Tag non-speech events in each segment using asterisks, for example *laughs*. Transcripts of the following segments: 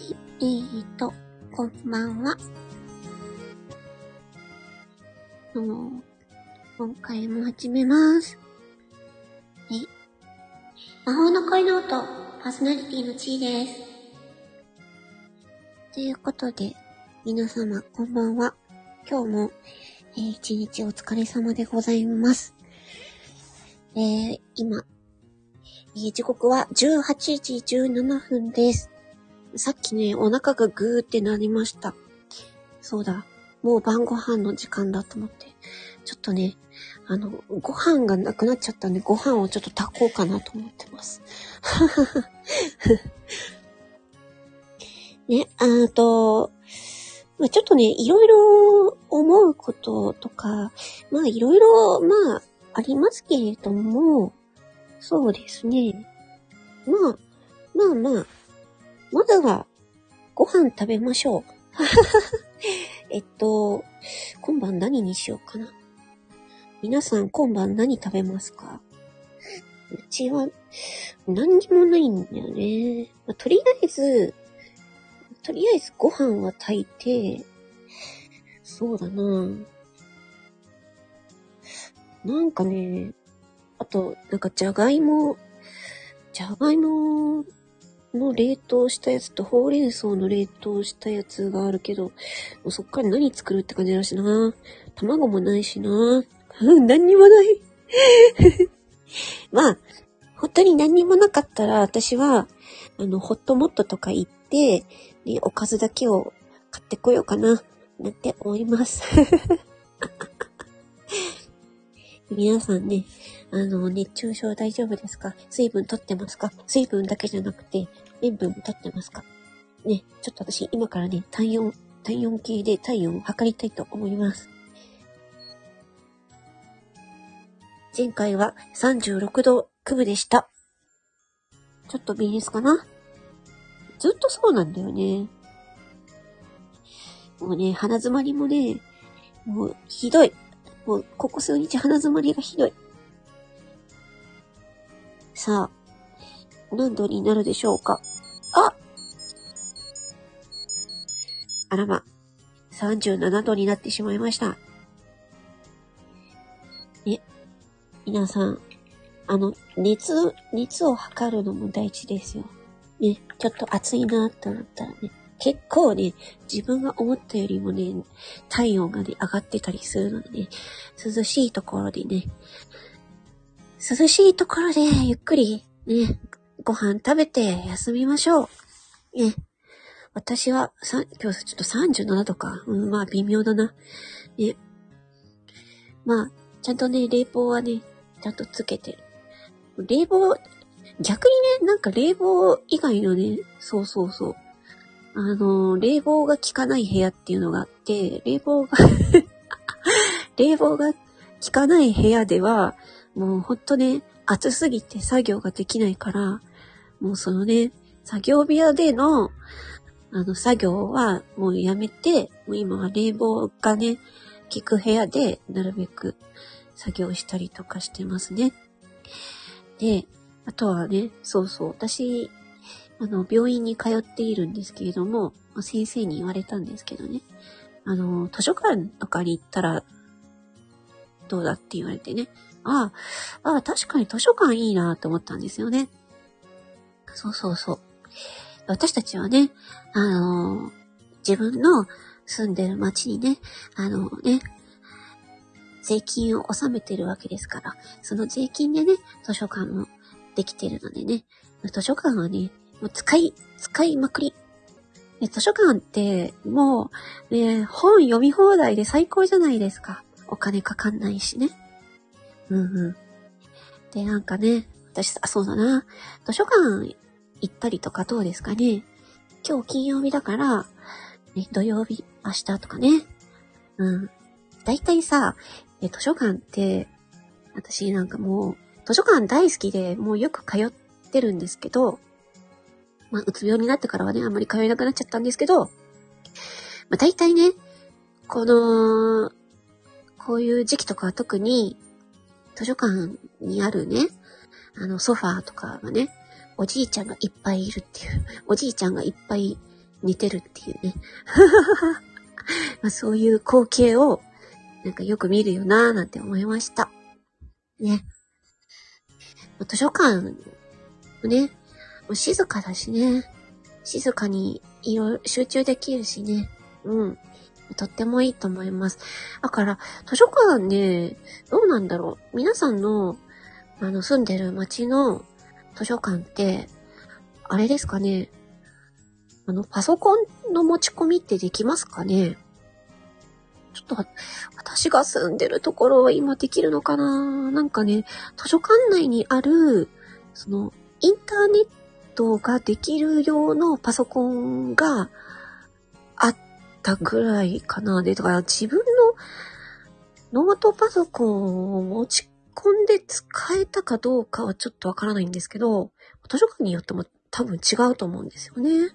えーと、こんばんは。どうも、今回も始めます。はい。魔法の恋ノート、パーソナリティのちーです。ということで、皆様、こんばんは。今日も、えー一日お疲れ様でございます。えー、今、時刻は18時17分です。さっきね、お腹がぐーってなりました。そうだ。もう晩ご飯の時間だと思って。ちょっとね、あの、ご飯がなくなっちゃったんで、ご飯をちょっと炊こうかなと思ってます。*laughs* ね、あと、まあ、ちょっとね、いろいろ思うこととか、まあいろいろ、まあ、ありますけれども、そうですね。まあ、まあまあ、まずは、ご飯食べましょう。*laughs* えっと、今晩何にしようかな。皆さん今晩何食べますか？うちは、何にもないんだよね。まあとりあえず、とりあえずご飯は炊いて、そうだななんかね、あと、なんかじゃがいも、じゃがいもの冷凍したやつとほうれん草の冷凍したやつがあるけど、もうそっから何作るって感じだしな。卵もないしな。うん、何にもない。*laughs* まあ、本当に何にもなかったら、私は、あの、ホットモットとか行って、ね、おかずだけを買ってこようかな、なんて思います。*laughs* 皆さんね、あの、熱中症大丈夫ですか？水分取ってますか？水分だけじゃなくて、塩分も取ってますか？ね、ちょっと私今からね、体温、体温計で体温を測りたいと思います。前回は36度9分でした。ちょっとビリスかな？ずっとそうなんだよね。もうね、鼻詰まりもね、もうひどい。もうここ数日鼻詰まりがひどい。さあ、何度になるでしょうか？ああらま、37度になってしまいました。ね、皆さん、あの、熱、熱を測るのも大事ですよ。ね、ちょっと暑いなって思ったらね、結構ね、自分が思ったよりもね、体温がね、上がってたりするのでね、涼しいところでね、涼しいところでゆっくりね、ご飯食べて休みましょう。ね。私は、さ、今日ちょっと37度か。うん、まあ微妙だな。ね。まあ、ちゃんとね、冷房はね、ちゃんとつけて。冷房、逆にね、なんか冷房以外のね、そうそうそう。あの、冷房が効かない部屋っていうのがあって、冷房が *laughs* 冷房が効かない部屋では、もうほんとね、暑すぎて作業ができないから、もうそのね、作業部屋での、あの、作業はもうやめて、もう今は冷房がね、効く部屋で、なるべく作業したりとかしてますね。で、あとはね、そうそう、私、あの、病院に通っているんですけれども、ま先生に言われたんですけどね、あの、図書館とかに行ったら、どうだって言われてね、ああ、ああ、確かに図書館いいなと思ったんですよね。そうそうそう。私たちはね、あの自分の住んでる町にね、あのね、税金を納めてるわけですから、その税金でね、図書館もできてるのでね、図書館はね、もう使い、使いまくり。で図書館って、もう、ね、本読み放題で最高じゃないですか。お金かかんないしね。うんうん。で、なんかね、私さ、そうだな。図書館行ったりとかどうですかね。今日金曜日だから、ね、土曜日、明日とかね。うん。だいたいさ、え図書館って、私なんかもう、図書館大好きで、もうよく通ってるんですけど、まあ、うつ病になってからはね、あんまり通えなくなっちゃったんですけど、まあ、大体ね、この、こういう時期とかは特に、図書館にあるね、あの、ソファーとかがね、おじいちゃんがいっぱいいるっていう、おじいちゃんがいっぱい似てるっていうね。*laughs* まあそういう光景を、なんかよく見るよなぁなんて思いました。ね。図書館、ね、静かだしね。静かに集中できるしね。うん。とってもいいと思います。だから、図書館ね、どうなんだろう。皆さんの、あの、住んでる街の図書館って、あれですかね。あの、パソコンの持ち込みってできますかねちょっと、私が住んでるところは今できるのかななんかね、図書館内にある、その、インターネットトができる用のパソコンがあったぐらいかな。で、だから自分のノートパソコンを持ち込んで使えたかどうかはちょっとわからないんですけど、図書館によっても多分違うと思うんですよね。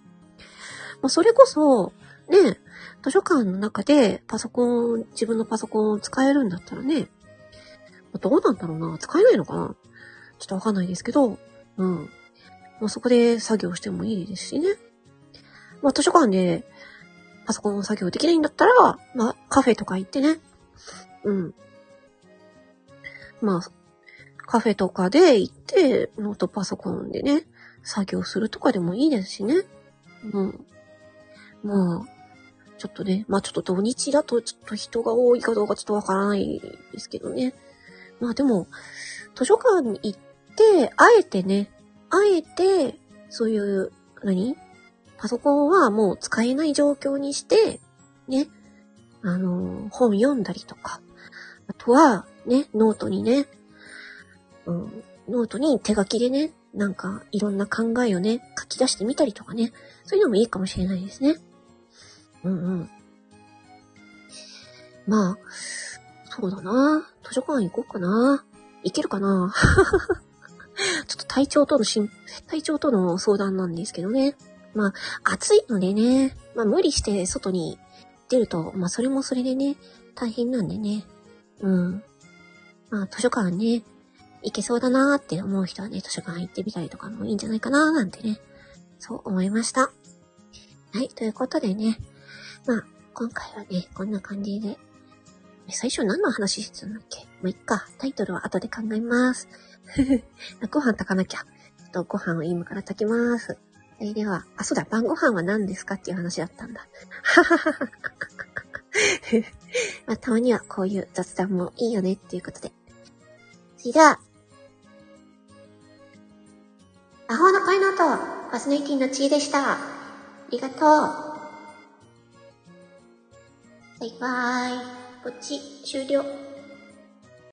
まあ、それこそ、ね、図書館の中でパソコン、自分のパソコンを使えるんだったらね、どうなんだろうな使えないのかなちょっとわかんないですけど、うん。まあ、そこで作業してもいいですしね。まあ、図書館でパソコン作業できないんだったら、まあ、カフェとか行ってね。うん。まあ、カフェとかで行って、ノートパソコンでね、作業するとかでもいいですしね。うん。まあ、ちょっとね、まあちょっと土日だとちょっと人が多いかどうかちょっとわからないですけどね。まあでも、図書館に行って、あえてね、あえて、そういう、何？パソコンはもう使えない状況にして、ね、あの、本読んだりとか、あとは、ね、ノートにね、うん、ノートに手書きでね、なんかいろんな考えをね、書き出してみたりとかね、そういうのもいいかもしれないですね。うんうん。まあ、そうだな。図書館行こうかな。行けるかな？ちょっと体調とのしん、体調との相談なんですけどね。まあ、暑いのでね、まあ無理して外に出ると、まあそれもそれでね、大変なんでね。うん。まあ図書館ね、行けそうだなーって思う人はね、図書館行ってみたりとかもいいんじゃないかなーなんてね、そう思いました。はい、ということでね、まあ、今回はね、こんな感じで。最初何の話してたんだっけ？まあ、いっか。タイトルは後で考えます。*laughs* ご飯炊かなきゃ。ちょっとご飯を今から炊きます。それでは、あ、そうだ、晩ご飯は何ですかっていう話だったんだ。*laughs* まあ、たまにはこういう雑談もいいよねっていうことで。それでは、魔法のパイノート、ファスネイティのチーでした。ありがとう。バイバーイ。こっち、終了。